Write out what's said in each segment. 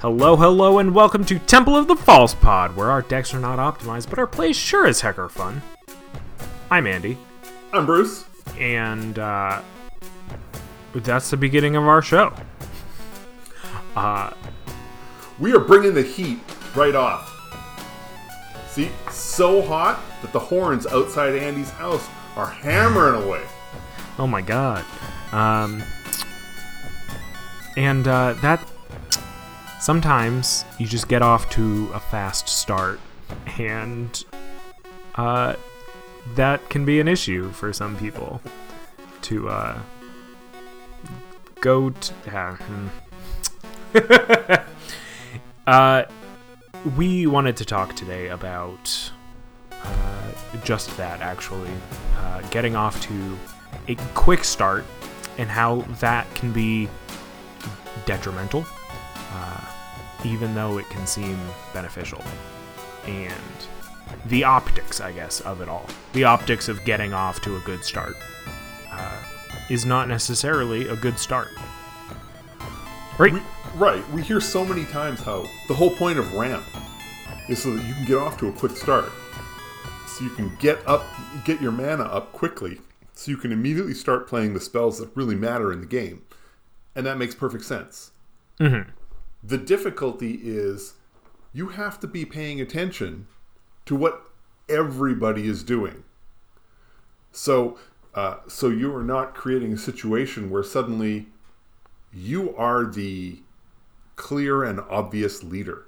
Hello, hello, and welcome to Temple of the False Pod, where our decks are not optimized, but our plays sure as heck are fun. I'm Andy, I'm Bruce. and uh, that's the beginning of our show. Uh, We are bringing the heat right off. See, so hot that the horns outside Andy's house are hammering away. oh my god. Um, and uh, that sometimes you just get off to a fast start, and uh, that can be an issue for some people to uh, go to. Hmm. uh, we wanted to talk today about uh, just that, actually. Uh, getting off to a quick start and how that can be detrimental, even though it can seem beneficial. And the optics, I guess, of it all. The optics of getting off to a good start uh, is not necessarily a good start. Right? We, right, we hear so many times how the whole point of ramp is so that you can get off to a quick start. So you can get up, get your mana up quickly, so you can immediately start playing the spells that really matter in the game. And that makes perfect sense. Mhm. The difficulty is you have to be paying attention to what everybody is doing. So, uh, so you are not creating a situation where suddenly you are the clear and obvious leader.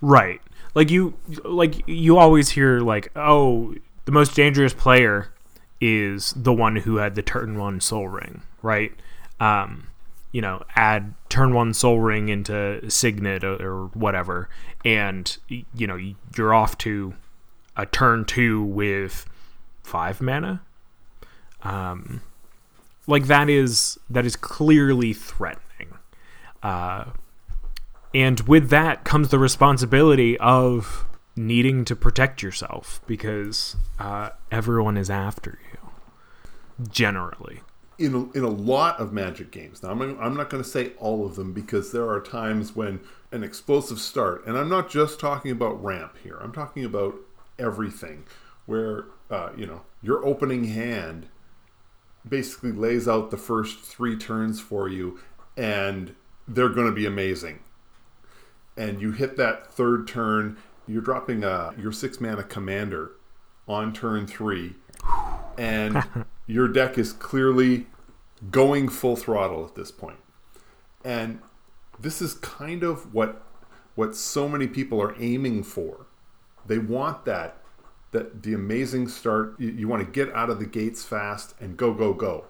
Right. Like you like you always hear like, "Oh, the most dangerous player is the one who had the turn 1 Sol Ring," right? Um, you know, add turn 1 Sol Ring into signet or, or whatever and you know, you're off to a turn 2 with 5 mana. Um like that is that is clearly threatening. Uh and with that comes the responsibility of needing to protect yourself because uh, everyone is after you. Generally. In a, in a lot of Magic games. Now, I'm, I'm not going to say all of them because there are times when an explosive start, and I'm not just talking about ramp here. I'm talking about everything, where uh, you know your opening hand basically lays out the first three turns for you, and they're going to be amazing. And you hit that third turn, you're dropping a, your six mana commander on turn three, and your deck is clearly going full throttle at this point. And this is kind of what what so many people are aiming for. They want that that the amazing start. You, you want to get out of the gates fast and go go go.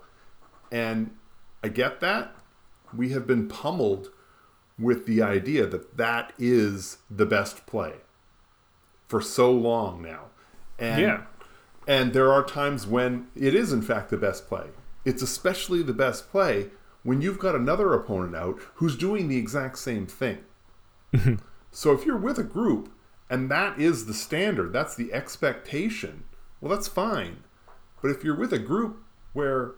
And I get that. We have been pummeled with the idea that that is the best play for so long now. And Yeah. And there are times when it is, in fact, the best play. It's especially the best play when you've got another opponent out who's doing the exact same thing. so if you're with a group and that is the standard, that's the expectation, well, that's fine. But if you're with a group where,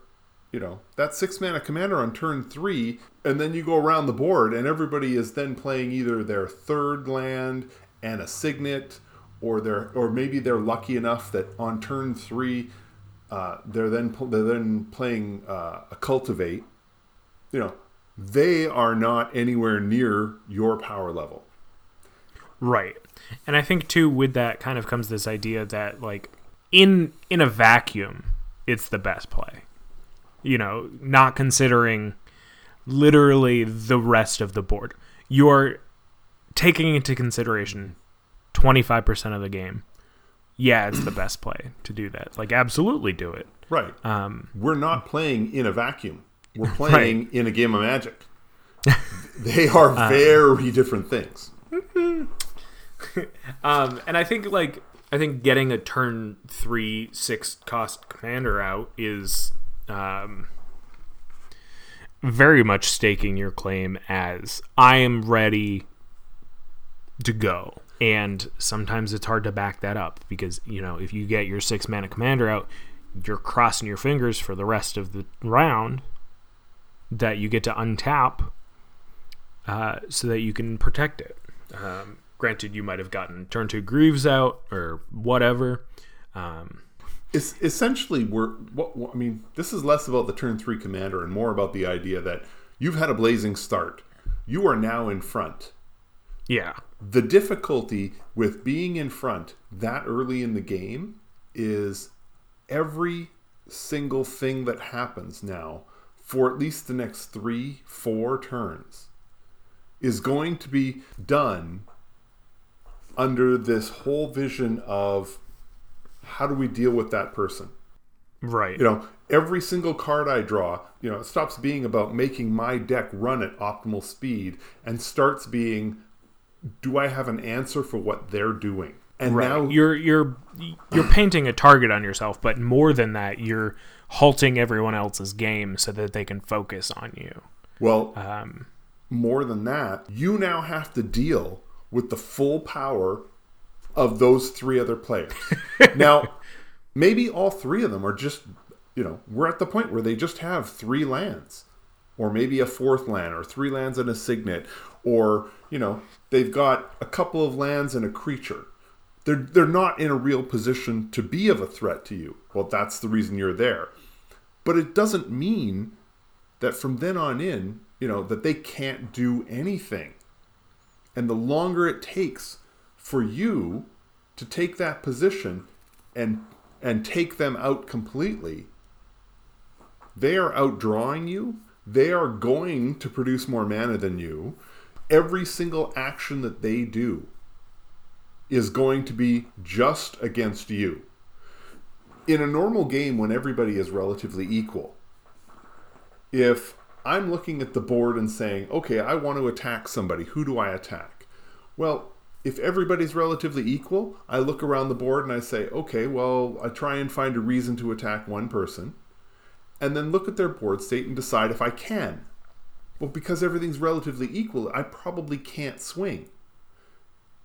you know, that six mana commander on turn three, and then you go around the board and everybody is then playing either their third land and a signet, or they're or maybe they're lucky enough that on turn three, uh, they're then they're then playing uh, a cultivate. You know, they are not anywhere near your power level. Right. And I think too with that kind of comes this idea that like in in a vacuum it's the best play. You know, not considering literally the rest of the board. You're taking into consideration 25% of the game. Yeah, it's the best play to do that. Like absolutely do it. Right. Um We're not playing in a vacuum. We're playing in a game of magic. they are very different things. Um, and I think like I think getting a turn three six cost commander out is um, very much staking your claim as I am ready to go. And sometimes it's hard to back that up because you know if you get your six mana commander out, you're crossing your fingers for the rest of the round that you get to untap uh, so that you can protect it. Um, granted, you might have gotten turn two Greaves out or whatever. Um, it's essentially we're what, what- I mean. This is less about the turn three commander and more about the idea that you've had a blazing start. You are now in front. yeah, The difficulty with being in front that early in the game is every single thing that happens now for at least the next three, four turns is going to be done under this whole vision of how do we deal with that person? right. you know every single card i draw you know it stops being about making my deck run at optimal speed and starts being do i have an answer for what they're doing and Right. now you're you're you're painting a target on yourself, but more than that, you're halting everyone else's game so that they can focus on you. well Um, more than that you now have to deal with the full power of those three other players now maybe all three of them are just you know we're at the point where they just have three lands or maybe a fourth land or three lands and a signet or you know they've got a couple of lands and a creature. They're they're not in a real position to be of a threat to you. Well that's the reason you're there. But it doesn't mean that from then on in you know that they can't do anything. And the longer it takes for you to take that position and and take them out completely they are outdrawing you. They are going to produce more mana than you every single action that they do is going to be just against you in a normal game when everybody is relatively equal if I'm looking at the board and saying, okay, I want to attack somebody, who do I attack? Well, if everybody's relatively equal, I look around the board and I say, okay, well, I try and find a reason to attack one person, and then look at their board state and decide if I can. Well, because everything's relatively equal, I probably can't swing.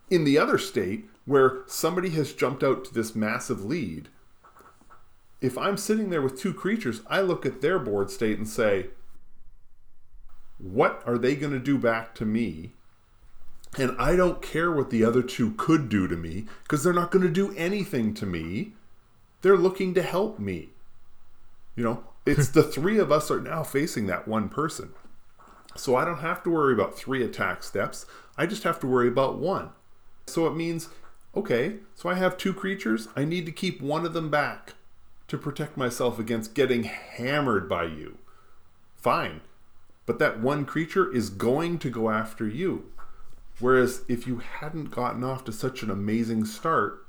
In the other state, where somebody has jumped out to this massive lead, if I'm sitting there with two creatures, I look at their board state and say, what are they going to do back to me? And I don't care what the other two could do to me because they're not going to do anything to me. They're looking to help me. You know, it's the three of us are now facing that one person. So I don't have to worry about three attack steps. I just have to worry about one. So it means, okay, so I have two creatures. I need to keep one of them back to protect myself against getting hammered by you. Fine. But that one creature is going to go after you. Whereas if you hadn't gotten off to such an amazing start,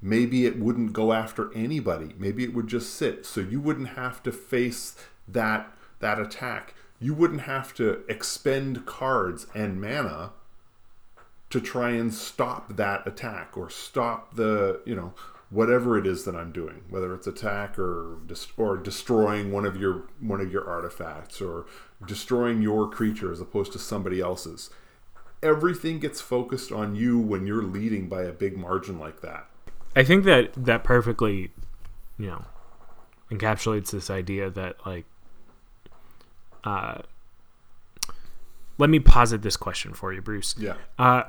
maybe it wouldn't go after anybody. Maybe it would just sit. So you wouldn't have to face that that attack. You wouldn't have to expend cards and mana to try and stop that attack or stop the, you know, whatever it is that I'm doing, whether it's attack or or destroying one of your one of your artifacts or destroying your creature as opposed to somebody else's. Everything gets focused on you when you're leading by a big margin like that. I think that that perfectly, you know, encapsulates this idea that like, uh, let me posit this question for you, Bruce. Yeah. Uh,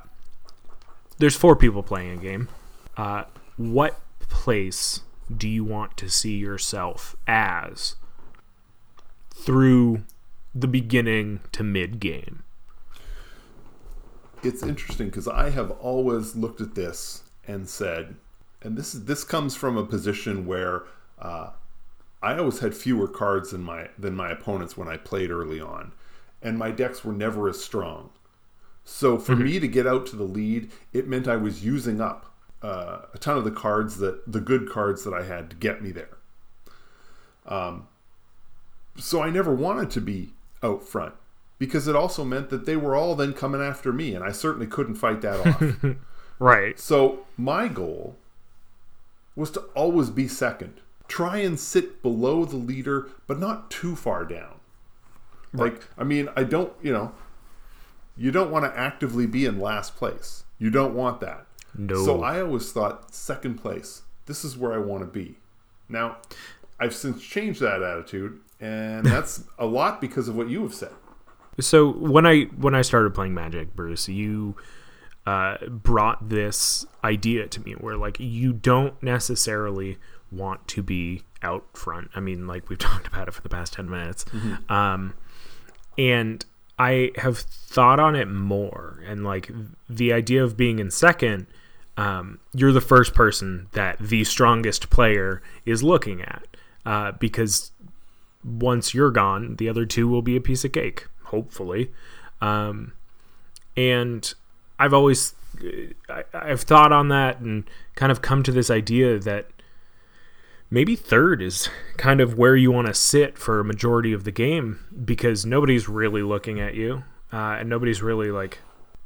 there's four people playing a game. Uh, what place do you want to see yourself as through the beginning to mid game? it's interesting because I have always looked at this and said, and this is this comes from a position where uh, I always had fewer cards than my than my opponents when I played early on, and my decks were never as strong. So for me to get out to the lead, it meant I was using up uh, a ton of the cards that the good cards that I had to get me there. Um, so I never wanted to be out front because it also meant that they were all then coming after me, and I certainly couldn't fight that off. Right. So my goal was to always be second. Try and sit below the leader, but not too far down. Like, I mean, I don't, you know, you don't want to actively be in last place. You don't want that. No. So I always thought second place. This is where I want to be. Now, I've since changed that attitude, and that's a lot because of what you have said. So when I when I started playing Magic, Bruce, you uh, brought this idea to me where like you don't necessarily want to be out front. I mean, like we've talked about it for the past ten minutes, um, and I have thought on it more, and like the idea of being in second. Um, you're the first person that the strongest player is looking at uh, because once you're gone, the other two will be a piece of cake, hopefully. Um, and I've always I've thought on that and kind of come to this idea that maybe third is kind of where you want to sit for a majority of the game because nobody's really looking at you uh, and nobody's really like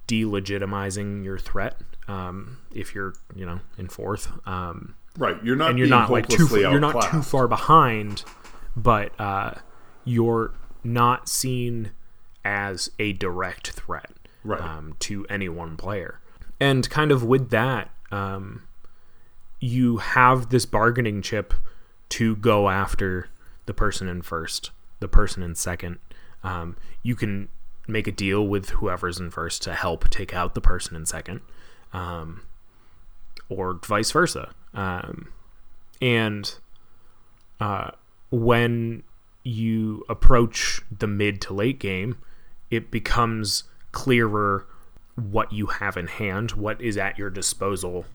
delegitimizing your threat um, if you're you know in fourth um, Right. You're not and you're not like too you're not too far behind but uh, you're not seen as a direct threat Right. um, to any one player and kind of with that um, you have this bargaining chip to go after the person in first the person in second um, you can make a deal with whoever's in first to help take out the person in second um, or vice versa. Um, and uh, when you approach the mid to late game, it becomes clearer what you have in hand, what is at your disposal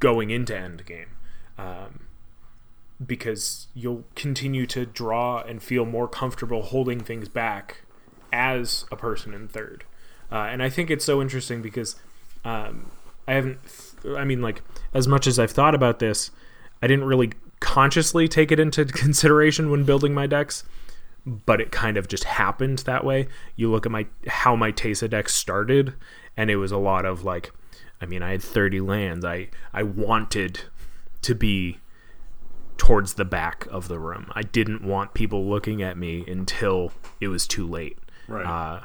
going into Endgame. Um, because you'll continue to draw and feel more comfortable holding things back as a person in third. Uh, and I think it's so interesting because um, I haven't, I mean, like, as much as I've thought about this, I didn't really consciously take it into consideration when building my decks, but it kind of just happened that way. You look at my how my Teysa deck started, and it was a lot of like, I mean, I had 30 lands. I I wanted to be towards the back of the room. I didn't want people looking at me until it was too late. Right. Uh,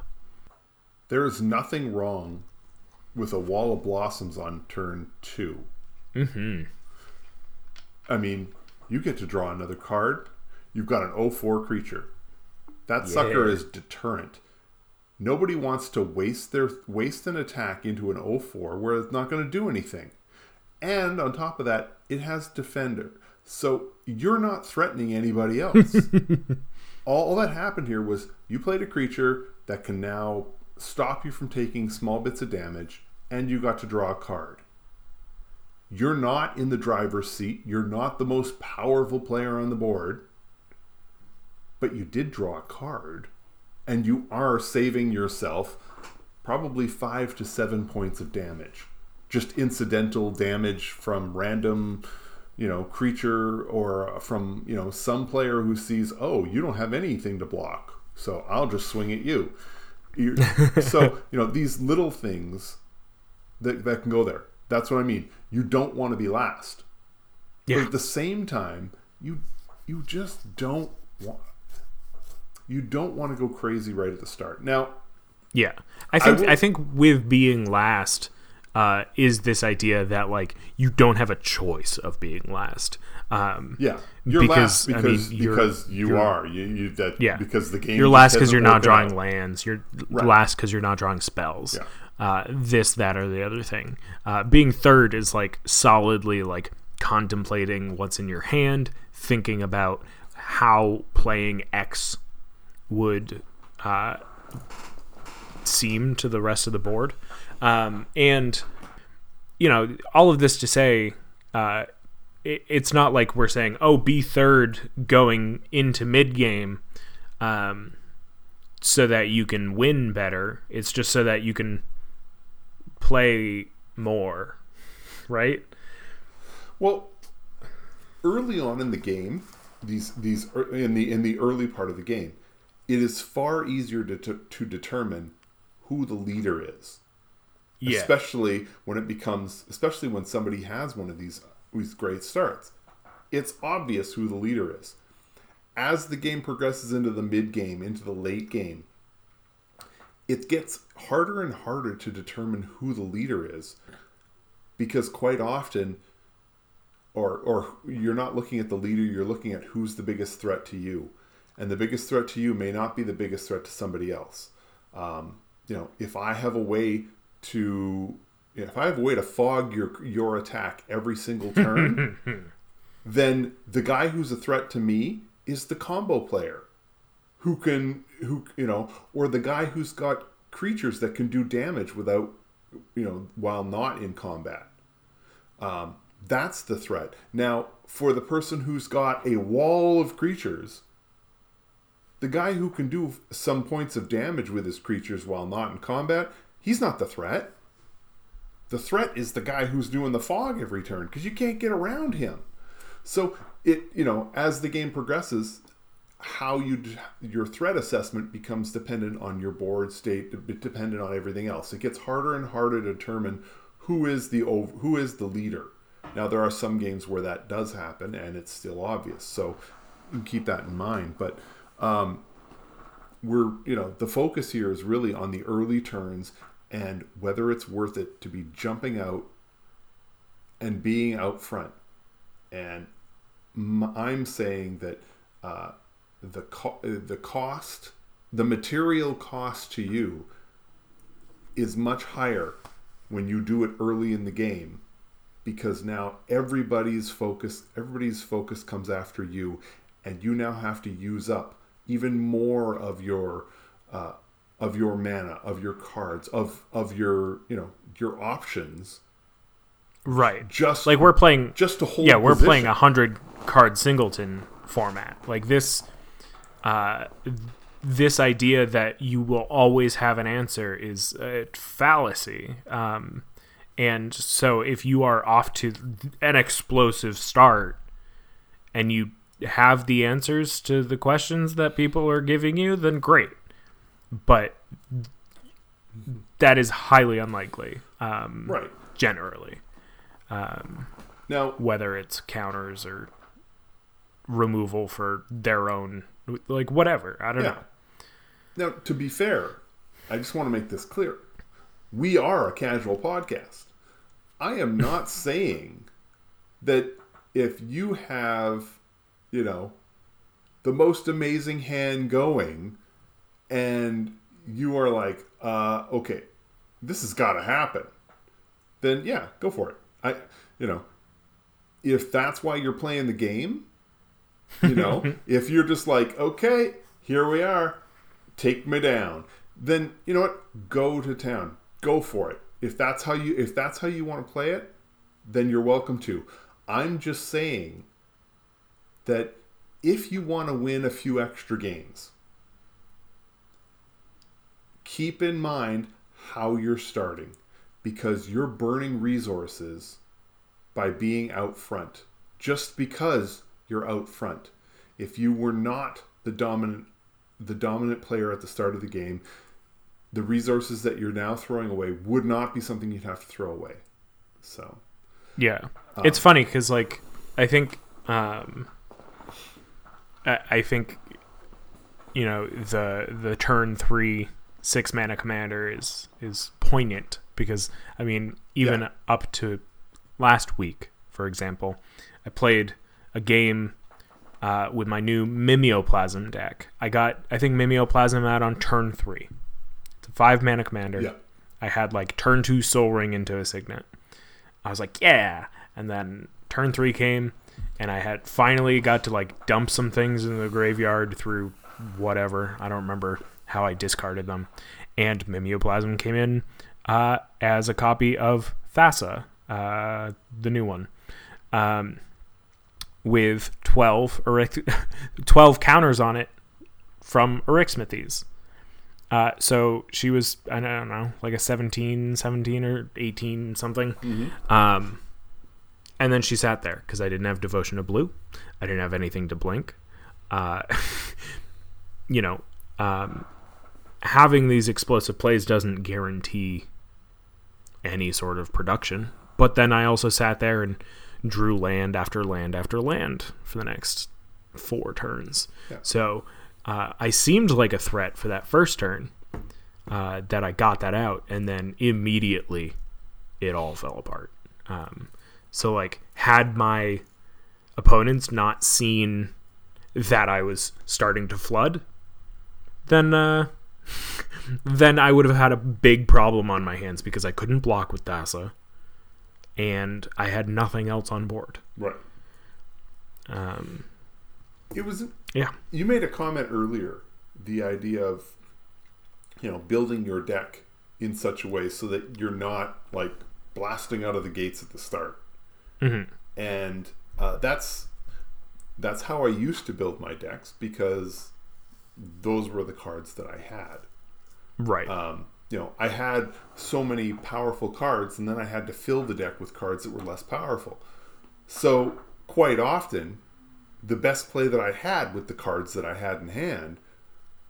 There is nothing wrong with a wall of blossoms on turn 2 Mm-hmm. I mean, you get to draw another card. You've got an 04 creature. That sucker is deterrent. Nobody wants to waste their waste an attack into an 0-4 where it's not going to do anything. And on top of that, it has defender. So you're not threatening anybody else. all, all that happened here was you played a creature that can now stop you from taking small bits of damage, and you got to draw a card. You're not in the driver's seat. You're not the most powerful player on the board, but you did draw a card, and you are saving yourself probably five to seven points of damage. Just incidental damage from random, you know, creature or from, you know, some player who sees, oh, you don't have anything to block, so I'll just swing at you. so, you know, these little things that, that can go there. That's what I mean. You don't want to be last. But at the same time, you you just don't want you don't want to go crazy right at the start. Now, Yeah, I think will- I, think with being last uh, is this idea that like you don't have a choice of being last. Um, yeah, you're Because, last I because mean, you're- because you you're- are you, you that Yeah. because the game you're last because you're not drawing out. lands. You're Right. last because you're not drawing spells. Yeah. Uh, this, that, or the other thing. Uh, being third is like solidly like contemplating what's in your hand, thinking about how playing X would uh, seem to the rest of the board. Um, and, you know, all of this to say, uh, it, it's not like we're saying, oh, be third going into mid game um, so that you can win better. It's just so that you can play more, right? Well, early on in the game, these these er, in the in the early part of the game, it is far easier to to, to determine who the leader is. Yeah. especially when it becomes especially when somebody has one of these these great starts it's obvious who the leader is as the game progresses into the mid game into the late game it gets harder and harder to determine who the leader is because quite often or or you're not looking at the leader you're looking at who's the biggest threat to you and the biggest threat to you may not be the biggest threat to somebody else. Um, you know, if I have a way to if I have a way to fog your your attack every single turn, then the guy who's a threat to me is the combo player who can who you know or the guy who's got creatures that can do damage without you know while not in combat. Um, that's the threat. Now for the person who's got a wall of creatures the guy who can do some points of damage with his creatures while not in combat he's not the threat. The threat is the guy who's doing the fog every turn because you can't get around him. So it you know as the game progresses how you your threat assessment becomes dependent on your board state dependent on everything else. It gets harder and harder to determine who is the who is the leader. Now there are some games where that does happen and it's still obvious so keep that in mind but um, we're you know the focus here is really on the early turns and whether it's worth it to be jumping out and being out front. And i'm saying that uh, the co- the cost, the material cost to you is much higher when you do it early in the game because now everybody's focus everybody's focus comes after you and you now have to use up even more of your uh, of your mana of your cards of of your you know your options right just like we're playing just to hold yeah we're position. playing a hundred card singleton format like this uh, this idea that you will always have an answer is a fallacy. Um, and so if you are off to an explosive start and you have the answers to the questions that people are giving you, then great. But that is highly unlikely. Um, right. Generally. Um, now, whether it's counters or removal for their own like whatever. I don't yeah. know. Now, to be fair, I just want to make this clear. We are a casual podcast. I am not saying that if you have, you know, the most amazing hand going and you are like, uh, okay, this has got to happen, then yeah, go for it. I, you know, if that's why you're playing the game, you know, if you're just like, okay, here we are, take me down, then you know what? Go to town. Go for it. If that's how you if that's how you want to play it, then you're welcome to. I'm just saying that if you want to win a few extra games, keep in mind how you're starting because you're burning resources by being out front just because you're out front. If you were not the dominant the dominant player at the start of the game, the resources that you're now throwing away would not be something you'd have to throw away. So, yeah, um, it's funny because like I think um, I, I think you know the the turn three six mana commander is is poignant because I mean even yeah. up to last week, for example, I played a game uh, with my new Mimeoplasm deck. I got, I think, Mimeoplasm out on turn three. It's a five mana commander. Yeah. I had like turn two Sol Ring into a Signet. I was like, yeah. And then turn three came, and I had finally got to like dump some things in the graveyard through whatever. I don't remember how I discarded them. And Mimeoplasm came in uh, as a copy of Thassa, uh, the new one. Um, with 12 Eric- 12 counters on it from Arixmethes. Uh, so she was, I don't know, like a 17, 17 or 18 something. Mm-hmm. Um, and then she sat there because I didn't have Devotion to Blue. I didn't have anything to blink. Uh, you know, um, having these explosive plays doesn't guarantee any sort of production. But then I also sat there and drew land after land after land for the next four turns. Yeah. So uh, I seemed like a threat for that first turn. Uh, that I got that out, and then immediately it all fell apart. Um, so like, had my opponents not seen that I was starting to flood, then uh, then I would have had a big problem on my hands because I couldn't block with Thassa, and I had nothing else on board. Right. Um, It was yeah, you made a comment earlier the idea of you know building your deck in such a way so that you're not like blasting out of the gates at the start Mhm. and uh, that's that's how i used to build my decks because those were the cards that i had right. um, you know i had so many powerful cards and then i had to fill the deck with cards that were less powerful so quite often the best play that i had with the cards that i had in hand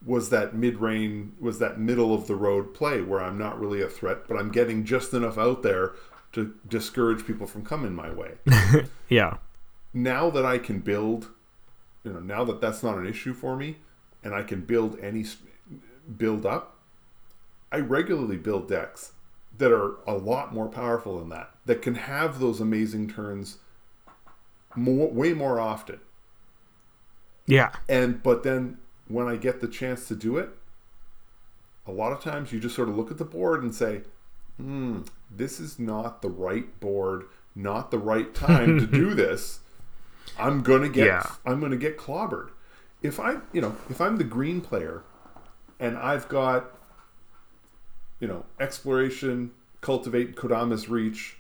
was that mid range was that middle of the road play where i'm not really a threat but i'm getting just enough out there to discourage people from coming my way yeah. now that I can build, you know, now that that's not an issue for me, and I can build any build up, I regularly build decks that are a lot more powerful than that, that can have those amazing turns more, way more often. Yeah. And but then when I get the chance to do it, a lot of times you just sort of look at the board and say, "Hmm, this is not the right board, not the right time to do this." I'm gonna get Yeah. I'm gonna get clobbered. If I you know if I'm the green player, and I've got you know exploration, cultivate, Kodama's reach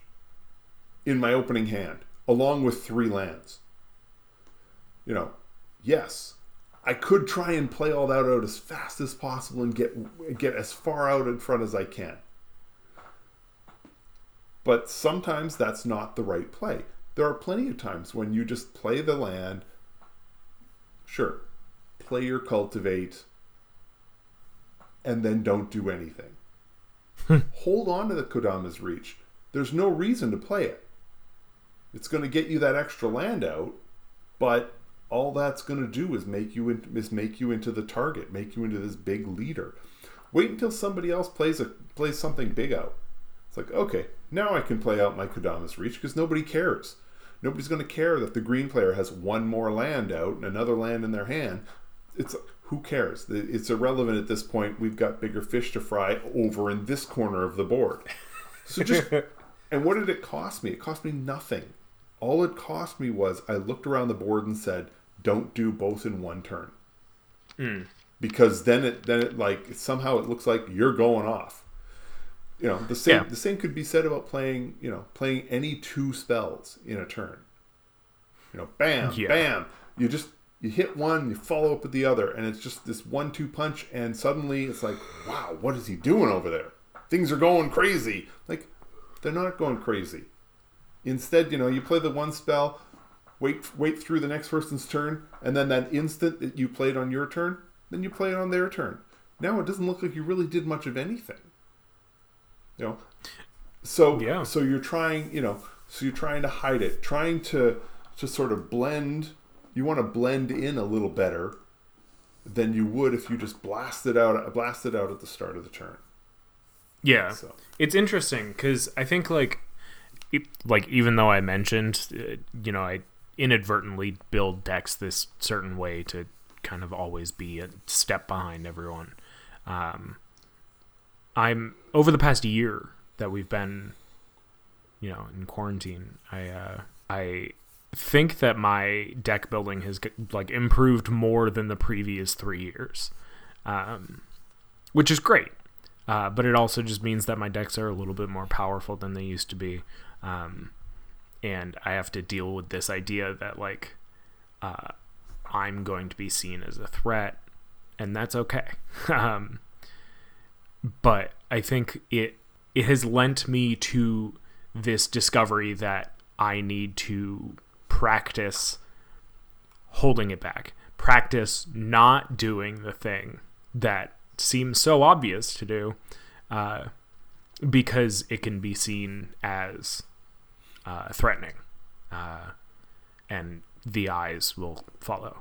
in my opening hand, along with three lands. You know, yes, I could try and play all that out as fast as possible and get get as far out in front as I can. But sometimes that's not the right play. There are plenty of times when you just play the land. Sure, play your cultivate, and then don't do anything. Hold on to the Kodama's reach. There's no reason to play it. It's going to get you that extra land out, but all that's going to do is make you in, is make you into the target, make you into this big leader. Wait until somebody else plays a plays something big out. It's like okay, now I can play out my Kodama's reach because nobody cares. Nobody's going to care that the green player has one more land out and another land in their hand. It's who cares? It's irrelevant at this point. We've got bigger fish to fry over in this corner of the board. So just and what did it cost me? It cost me nothing. All it cost me was I looked around the board and said, "Don't do both in one turn," hmm. because then it then it like somehow it looks like you're going off. You know the same Yeah. the same could be said about playing you know playing any two spells in a turn. You know, bam, Yeah. bam. You just you hit one, you follow up with the other, and it's just this one-two punch, and suddenly it's like, wow, what is he doing over there? Things are going crazy. Like they're not going crazy. Instead, you know, you play the one spell, wait wait through the next person's turn, and then that instant that you played on your turn, then you play it on their turn. Now it doesn't look like you really did much of anything. You know, so Yeah. so you're trying, you know, so you're trying to hide it, trying to to sort of blend. You want to blend in a little better than you would if you just blasted out blasted out at the start of the turn. Yeah. So It's interesting because I think like, like even though I mentioned, uh, you know, I inadvertently build decks this certain way to kind of always be a step behind everyone. Um, I'm over the past year that we've been, you know, in quarantine. I uh, I think that my deck building has like improved more than the previous three years, um, which is great. Uh, but it also just means that my decks are a little bit more powerful than they used to be. Um, and I have to deal with this idea that, like, uh, I'm going to be seen as a threat, and that's okay. um, but I think it it has lent me to this discovery that I need to practice holding it back. Practice not doing the thing that seems so obvious to do uh, because it can be seen as uh, threatening uh, and the eyes will follow.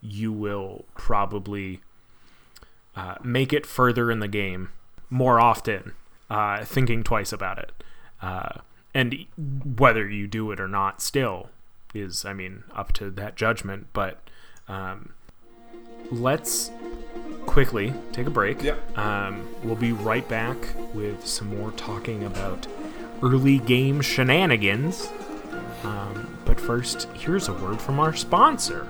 You will probably uh, make it further in the game more often, uh, thinking twice about it. Uh, and whether you do it or not still is, I mean, up to that judgment. But um, let's quickly take a break. Yep. Um, we'll be right back with some more talking about early game shenanigans. Um, but first, here's a word from our sponsor.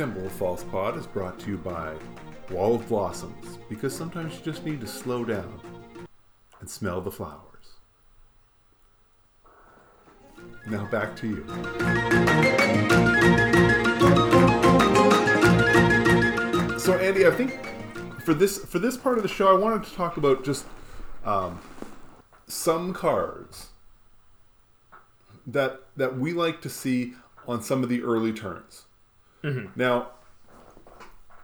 Of False Pod is brought to you by Wall of Blossoms, because sometimes you just need to slow down and smell the flowers. Now back to you. So Andy, I think for this for this part of the show, I wanted to talk about just um, some cards that that we like to see on some of the early turns. Now,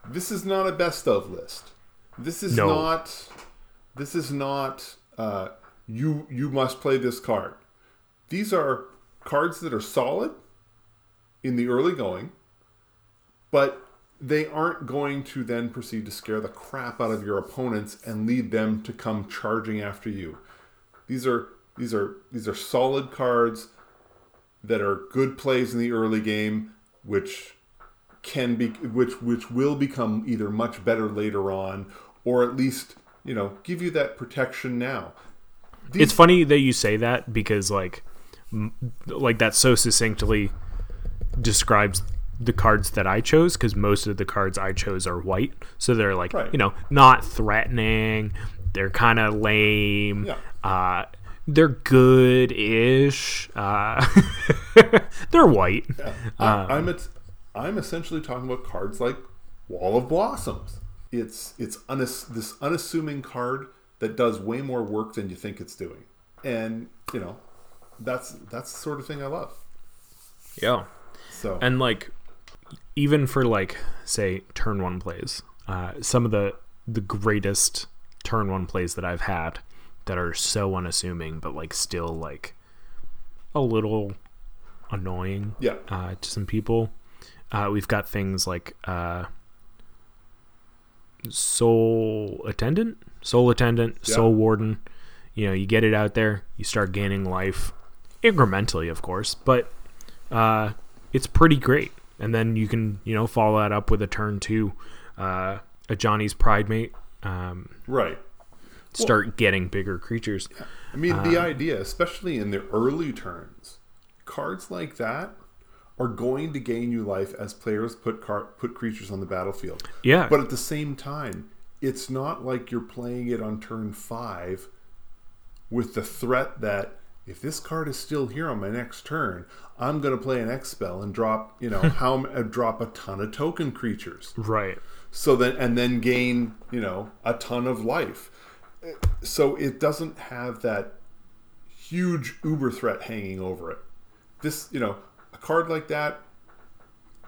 this is not a best of list. This is No. not. This is not. Uh, you you must play this card. These are cards that are solid in the early going, but they aren't going to then proceed to scare the crap out of your opponents and lead them to come charging after you. These are these are these are solid cards that are good plays in the early game, which can be which which will become either much better later on, or at least you know give you that protection now. These, It's funny that you say that because like like that so succinctly describes the cards that I chose because most of the cards I chose are white, so they're like Right. you know not threatening. They're kind of lame. Yeah. Uh, they're good-ish. Uh, they're white. I, I'm at, I'm essentially talking about cards like Wall of Blossoms. It's it's unass, this unassuming card that does way more work than you think it's doing, and you know that's that's the sort of thing I love. Yeah. So and like even for like say turn one plays uh, some of the the greatest turn one plays that i've had that are so unassuming but like still like a little annoying yeah, uh, to some people uh, we've got things like uh, soul attendant soul attendant Yeah. soul warden you know you get it out there you start gaining life incrementally of course but uh, it's pretty great and then you can you know follow that up with a turn two uh, Ajani's Pridemate um, right. start getting bigger creatures I mean, the idea, especially in the early turns, cards like that are going to gain you life as players put car- put creatures on the battlefield. yeah But at the same time, it's not like you're playing it on turn five with the threat that if this card is still here on my next turn, I'm going to play an X spell and drop, you know, how uh, drop a ton of token creatures. right So then and then gain, you know, a ton of life. So it doesn't have that huge uber threat hanging over it. This, you know, a card like that,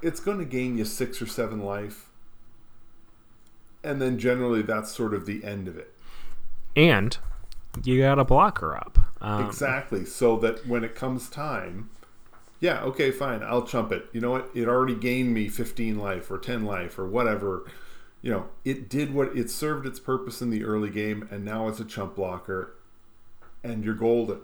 it's going to gain you 6 or 7 life. And then generally that's sort of the end of it. and you got a blocker up um, Exactly. So that when it comes time, yeah, okay, fine, I'll chump it. You know what? It already gained me 15 life or 10 life or whatever. You know, it did what it served its purpose in the early game, and now it's a chump blocker, and you're golden.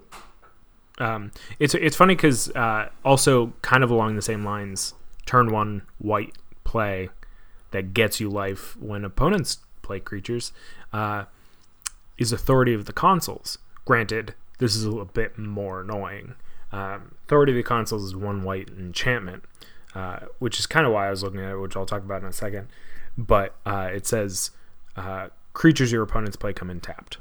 Um, it's it's funny because uh, also kind of along the same lines, turn one white play that gets you life when opponents play creatures uh, is Authority of the Consuls. Granted, this is a bit more annoying. Um, Authority of the Consuls is one white enchantment, uh, which is kind of why I was looking at it, which I'll talk about in a second. But uh, it says uh, creatures your opponents play come in tapped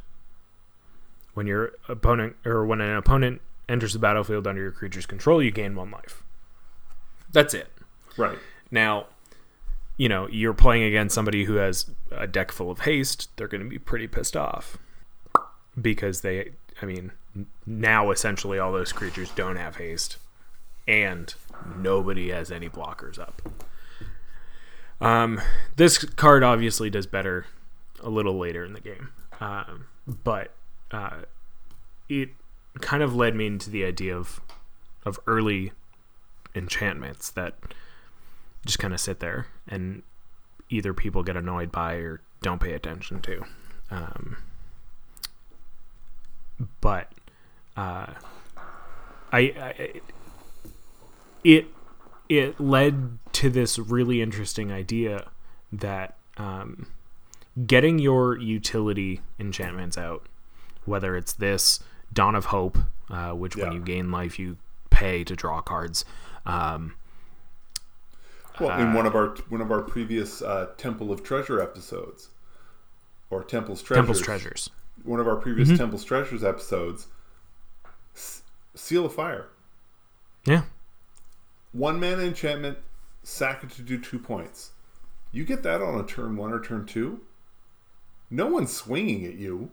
when your opponent or when an opponent enters the battlefield under your creature's control, you gain one life. That's it. Right. Now, you know, you're playing against somebody who has a deck full of haste, they're going to be pretty pissed off because they, I mean, now essentially all those creatures don't have haste and nobody has any blockers up. Um, this card obviously does better a little later in the game, um, but uh, it kind of led me into the idea of of early enchantments that just kind of sit there and either people get annoyed by or don't pay attention to. Um, but uh, I, I it it led to this really interesting idea that um, getting your utility enchantments out, whether it's this Dawn of Hope, uh, which when you gain life you pay to draw cards. Um, Well, in one of our one of our previous uh, Temple of Treasure episodes, or Temple's Treasures, Temple's Treasures. one of our previous Mm-hmm. Temple's Treasures episodes, S- Seal of Fire, Yeah. one mana enchantment, sack it to do two points. You get that on a turn one or turn two. No one's swinging at you.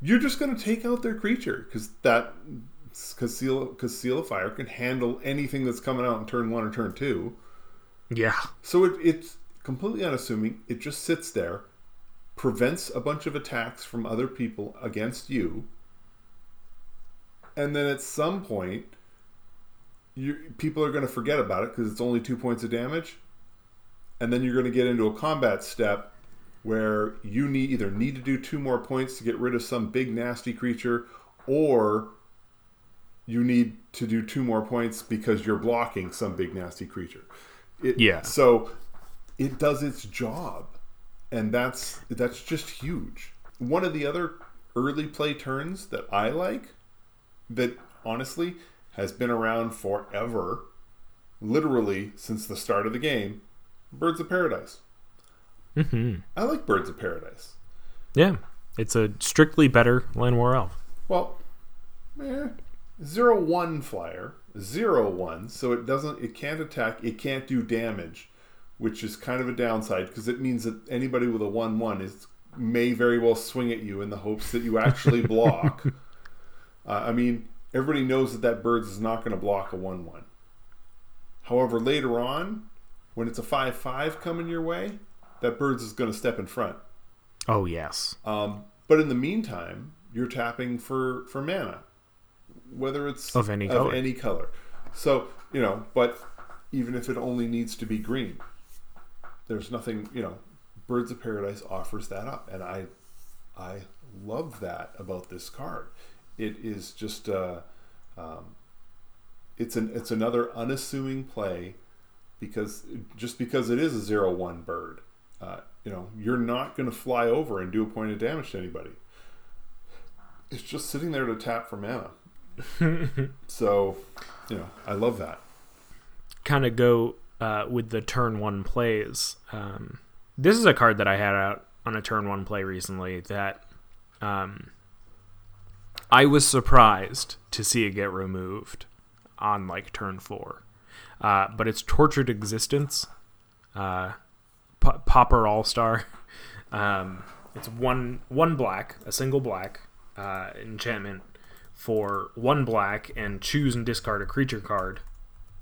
You're just going to take out their creature because that because seal because seal of fire can handle anything that's coming out in turn one or turn two. Yeah. So it, it's completely unassuming. It just sits there, prevents a bunch of attacks from other people against you, and then at some point, you people are going to forget about it because it's only two points of damage, and then you're going to get into a combat step where you need either need to do two more points to get rid of some big nasty creature, or you need to do two more points because you're blocking some big nasty creature. It, Yeah. So it does its job, and that's that's just huge. One of the other early play turns that I like, that honestly has been around forever, literally since the start of the game, Birds of Paradise. Hmm I like Birds of Paradise. Yeah. It's a strictly better Llanowar Elf. Well, eh, zero one flyer, zero one, so it doesn't, it can't attack, it can't do damage, which is kind of a downside because it means that anybody with a one one is may very well swing at you in the hopes that you actually block. uh, I mean, everybody knows that that birds is not going to block a one one. However, later on, when it's a five five coming your way, that birds is going to step in front. Oh, yes. Um, but in the meantime, you're tapping for for mana, whether it's Of any color. any color. So you know, but even if it only needs to be green, there's nothing. You know, Birds of Paradise offers that up, and I I love that about this card. It is just uh, um, it's an it's another unassuming play because just because it is a zero one bird, uh, you know, you're not going to fly over and do a point of damage to anybody. It's just sitting there to tap for mana. so, you know, I love that. kind of go uh, with the turn one plays. Um, this is a card that I had out on a turn one play recently that um, I was surprised to see it get removed on like turn four. Uh, but it's Tortured Existence, uh, P- Pauper All Star. Um, it's one one black, a single black uh, enchantment for one black, and choose and discard a creature card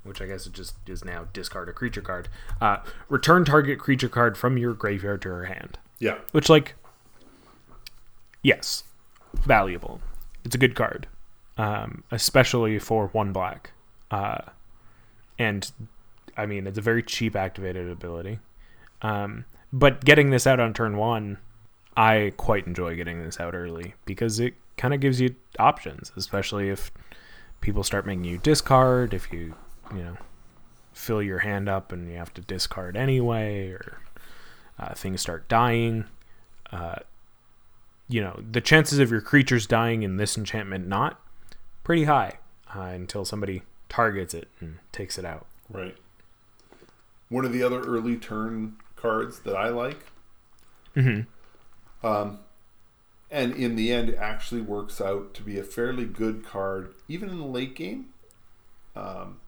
which I guess it just is now discard a creature card. Uh, return target creature card from your graveyard to her hand. Yeah. Which, like, yes, valuable. It's a good card, um, especially for one black. Uh, and I mean, it's a very cheap activated ability. Um, but getting this out on turn one, I quite enjoy getting this out early because it kind of gives you options, especially if people start making you discard, if you, you know, fill your hand up and you have to discard anyway, or uh, things start dying. Uh, you know, the chances of your creatures dying in this enchantment not pretty high uh, until somebody targets it and takes it out. Right. One of the other early turn cards that I like, Mm-hmm. um, and in the end it actually works out to be a fairly good card, even in the late game, um,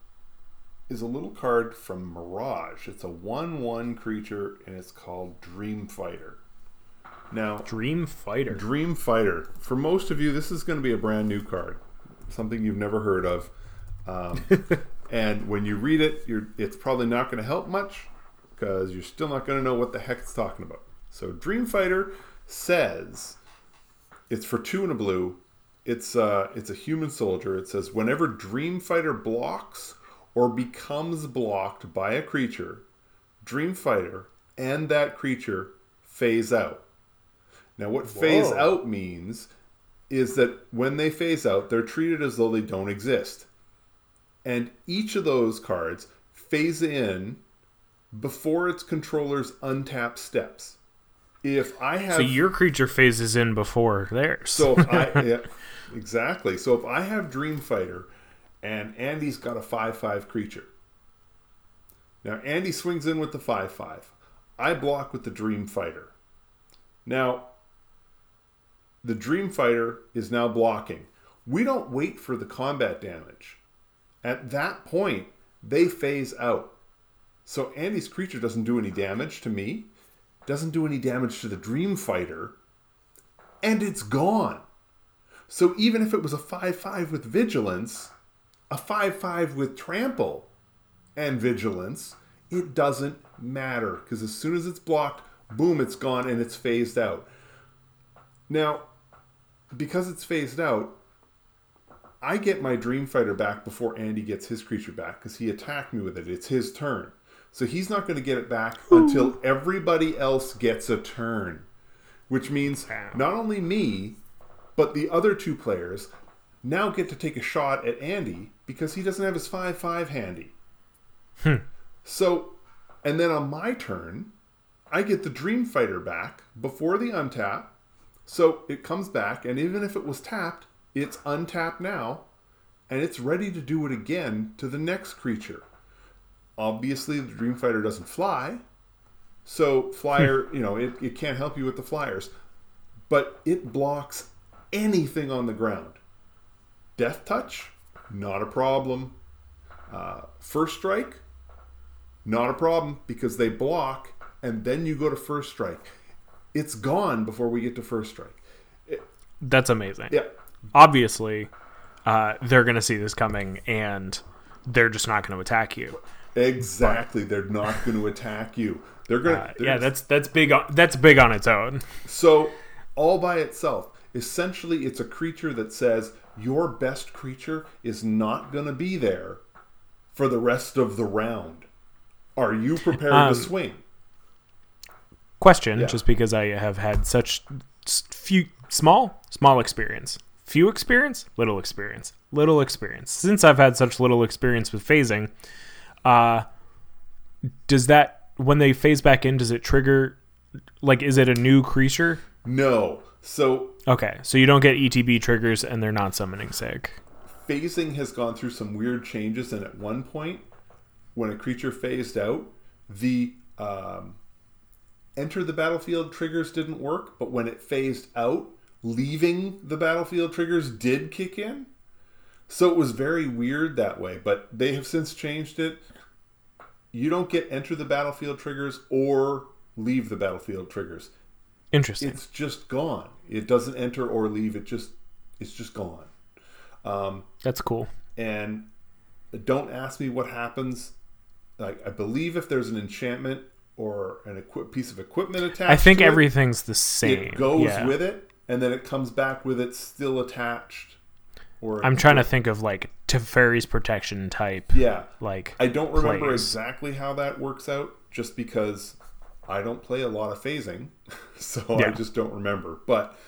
is a little card from Mirage. It's a 1 1 creature and it's called Dream Fighter. Now, Dream Fighter. Dream Fighter. For most of you, this is going to be a brand new card, something you've never heard of. Um, and when you read it, you're, it's probably not going to help much because you're still not going to know what the heck it's talking about. So, Dream Fighter says it's for two and a blue. It's uh, it's a human soldier. It says whenever Dream Fighter blocks or becomes blocked by a creature, Dream Fighter and that creature phase out. Now, what phase out means is that when they phase out, they're treated as though they don't exist. and each of those cards phase in before its controller's untap steps. If I have So your creature phases in before theirs. so if I yeah, exactly. So if I have Dream Fighter and Andy's got a five five creature. Now Andy swings in with the five five. I block with the Dream Fighter. Now the Dream Fighter is now blocking. We don't wait for the combat damage. At that point, they phase out. So Andy's creature doesn't do any damage to me, doesn't do any damage to the Dream Fighter, and it's gone. So even if it was a 5 5 with vigilance, a 5 5 with trample and vigilance, it doesn't matter because as soon as it's blocked, boom, it's gone and it's phased out. Now, because it's phased out, I get my Dream Fighter back before Andy gets his creature back because he attacked me with it. It's his turn. So he's not going to get it back until everybody else gets a turn. Which means not only me, but the other two players now get to take a shot at Andy because he doesn't have his 5 5 handy. Hmm. So, and then on my turn, I get the Dream Fighter back before the untap. So it comes back, and even if it was tapped, it's untapped now, and it's ready to do it again to the next creature. Obviously, the Dream Fighter doesn't fly, so flyer, you know, it, it can't help you with the flyers, but it blocks anything on the ground. Death touch, not a problem. Uh, first strike, not a problem because they block, and then you go to first strike. It's gone before we get to first strike. That's amazing. Yeah, Obviously, uh, they're going to see this coming and they're just not going to attack you. Exactly. They're not going to attack you. They're going Uh, to. yeah, that's that's big. On, that's big on its own. So, all by itself, essentially, it's a creature that says your best creature is not going to be there for the rest of the round. Are you prepared Um, to swing? Question, Yeah. just because I have had such few small small experience, few experience, little experience, little experience. Since I've had such little experience with phasing, uh, does that when they phase back in, does it trigger? Like, is it a new creature? No. So, Okay, so you don't get ETB triggers, and they're not summoning sick. phasing has gone through some weird changes, and at one point, when a creature phased out, the um, enter the battlefield triggers didn't work, but when it phased out, leaving the battlefield triggers did kick in. So it was very weird that way, but they have since changed it. You don't get enter the battlefield triggers or leave the battlefield triggers. Interesting. It's just gone. It doesn't enter or leave. It just it's just gone. Um, That's cool. and don't ask me what happens. Like I believe if there's an enchantment or an equip piece of equipment attached, I think to it, everything's the same. it goes yeah. with it, and then it comes back with it still attached. Or I'm trying to think of like Teferi's protection type. yeah. Like I don't remember plays. exactly how that works out, just because I don't play a lot of phasing, so I just don't remember. But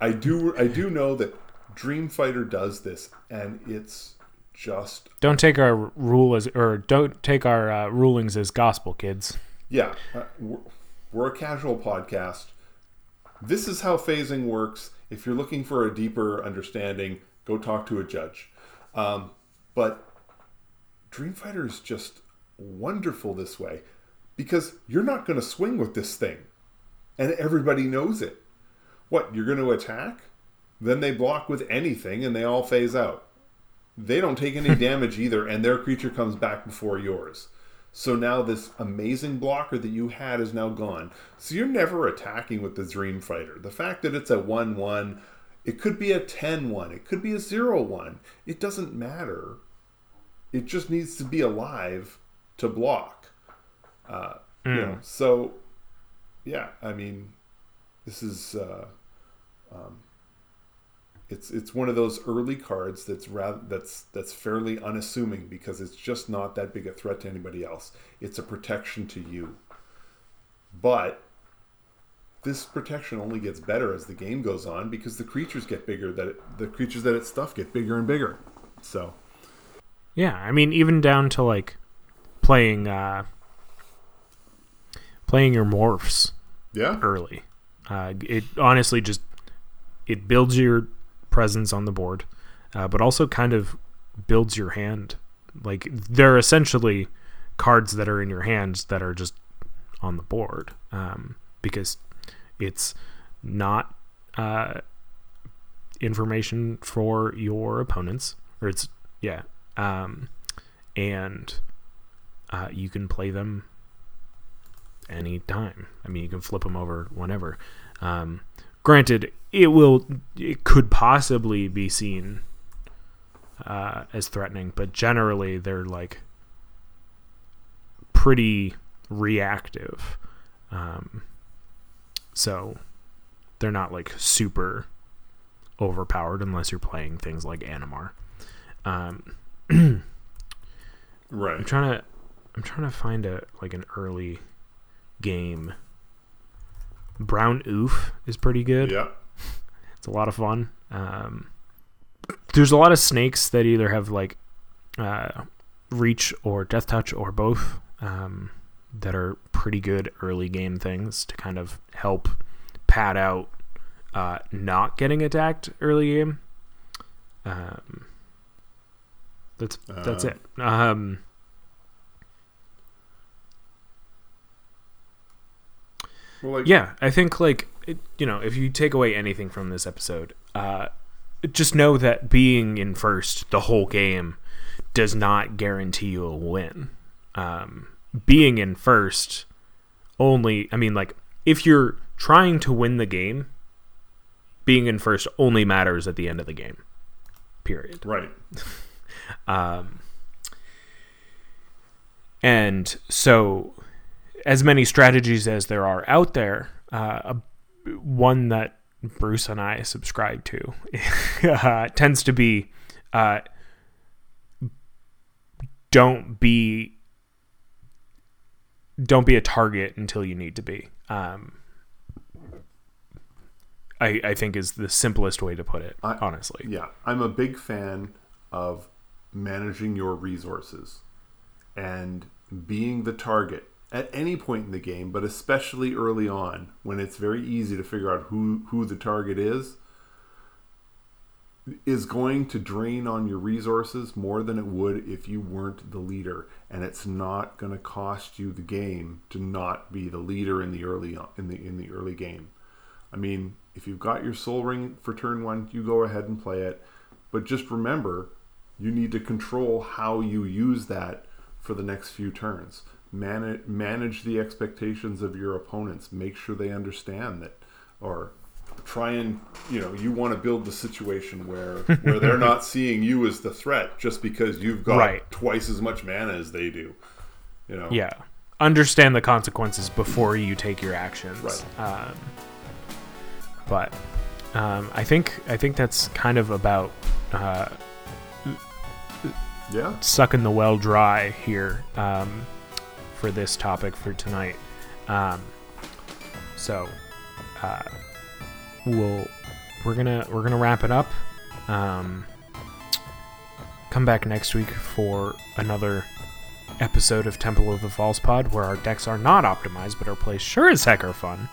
I do I do know that Dream Fighter does this, and it's just don't take our rule as or don't take our uh, rulings as gospel, kids. yeah. uh, We're, we're a casual podcast. This is how phasing works. If you're looking for a deeper understanding, go talk to a judge. Um, but Dream Fighter is just wonderful this way because you're not going to swing with this thing, and everybody knows it. What you're going to attack? Then they block with anything, and they all phase out. They don't take any damage either, and their creature comes back before yours. So now this amazing blocker that you had is now gone. So you're never attacking with the Dream Fighter. The fact that it's a 1 1, it could be a 10 1, it could be a 0 1. It doesn't matter. It just needs to be alive to block. Uh, You know, so yeah, I mean, this is uh, um, it's it's one of those early cards that's rather that's that's fairly unassuming because it's just not that big a threat to anybody else. It's a protection to you. But this protection only gets better as the game goes on because the creatures get bigger that it, the creatures that it stuff get bigger and bigger. So Yeah, I mean even down to like playing uh playing your morphs Yeah. early. Uh, it honestly just it builds your presence on the board, uh, but also kind of builds your hand. Like they're essentially cards that are in your hands that are just on the board um, because it's not uh, information for your opponents, or it's yeah, um, and uh, you can play them anytime. I mean, you can flip them over whenever. Um, granted, it will, it could possibly be seen uh, as threatening, but generally they're like pretty reactive. Um, so they're not like super overpowered unless you're playing things like Animar. Um, Right. I'm trying to, I'm trying to find a like an early game. Brown Ouphe is pretty good. Yeah. It's a lot of fun. Um, there's a lot of snakes that either have like uh, reach or death touch or both um, that are pretty good early game things to kind of help pad out uh, not getting attacked early game. Um, that's that's Uh. it. Um, Well, like, yeah i think like it, you know if you take away anything from this episode uh just know that being in first the whole game does not guarantee you a win um being in first only i mean like if you're trying to win the game being in first only matters at the end of the game period Right. um, and so, as many strategies as there are out there, uh, a, one that Bruce and I subscribe to uh, tends to be uh, don't be don't be a target until you need to be. Um, I, I think is the simplest way to put it. I- honestly, Yeah, I'm a big fan of managing your resources and being the target at any point in the game, but especially early on when it's very easy to figure out who who the target is is going to drain on your resources more than it would if you weren't the leader and it's not going to cost you the game to not be the leader in the early in the in the early game. I mean, if you've got your Sol Ring for turn 1, you go ahead and play it, but just remember you need to control how you use that for the next few turns. Manage manage the expectations of your opponents. Make sure they understand that or try and you know you want to build the situation where where they're not seeing you as the threat just because you've got Right. twice as much mana as they do you know Yeah. Understand the consequences before you take your actions. Right. Um, but um, I think I think that's kind of about uh, yeah sucking the well dry here um, for this topic for tonight. Um, so uh, we'll we're gonna we're gonna wrap it up. Um, come back next week for another episode of Temple of the False Pod where our decks are not optimized, but our plays sure as heck are fun.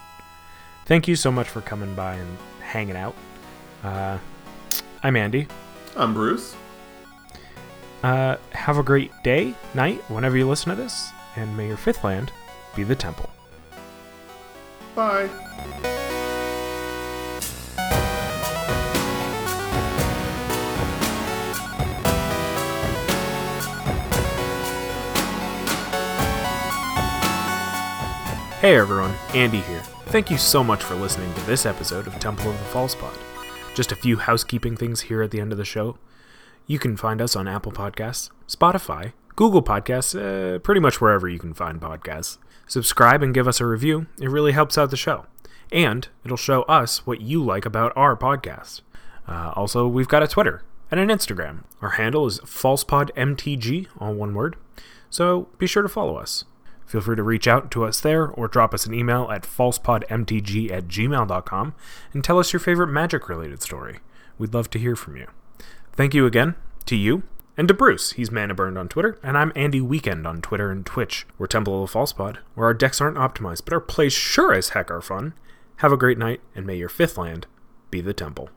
Thank you so much for coming by and hanging out. Uh, I'm Andy. i'm bruce Uh, have a great day, night, whenever you listen to this, and may your fifth land be the temple. bye Hey everyone, Andy here. Thank you so much for listening to this episode of Temple of the False Pod. Just a few housekeeping things here at the end of the show. You can find us on Apple Podcasts, Spotify, Google Podcasts, uh, pretty much wherever you can find podcasts. Subscribe and give us a review. It really helps out the show. And it'll show us what you like about our podcast. Uh, also, we've got a Twitter and an Instagram. Our handle is FalsePodMTG, all one word. So be sure to follow us. Feel free to reach out to us there or drop us an email at falsepodmtg at gmail.com and tell us your favorite magic related story. We'd love to hear from you. Thank you again to you, And to Bruce, he's Mana Burned on Twitter, and I'm Andy Weekend on Twitter and Twitch. We're Temple of the False Pod, where our decks aren't optimized, but our plays sure as heck are fun. Have a great night, and may your fifth land be the temple.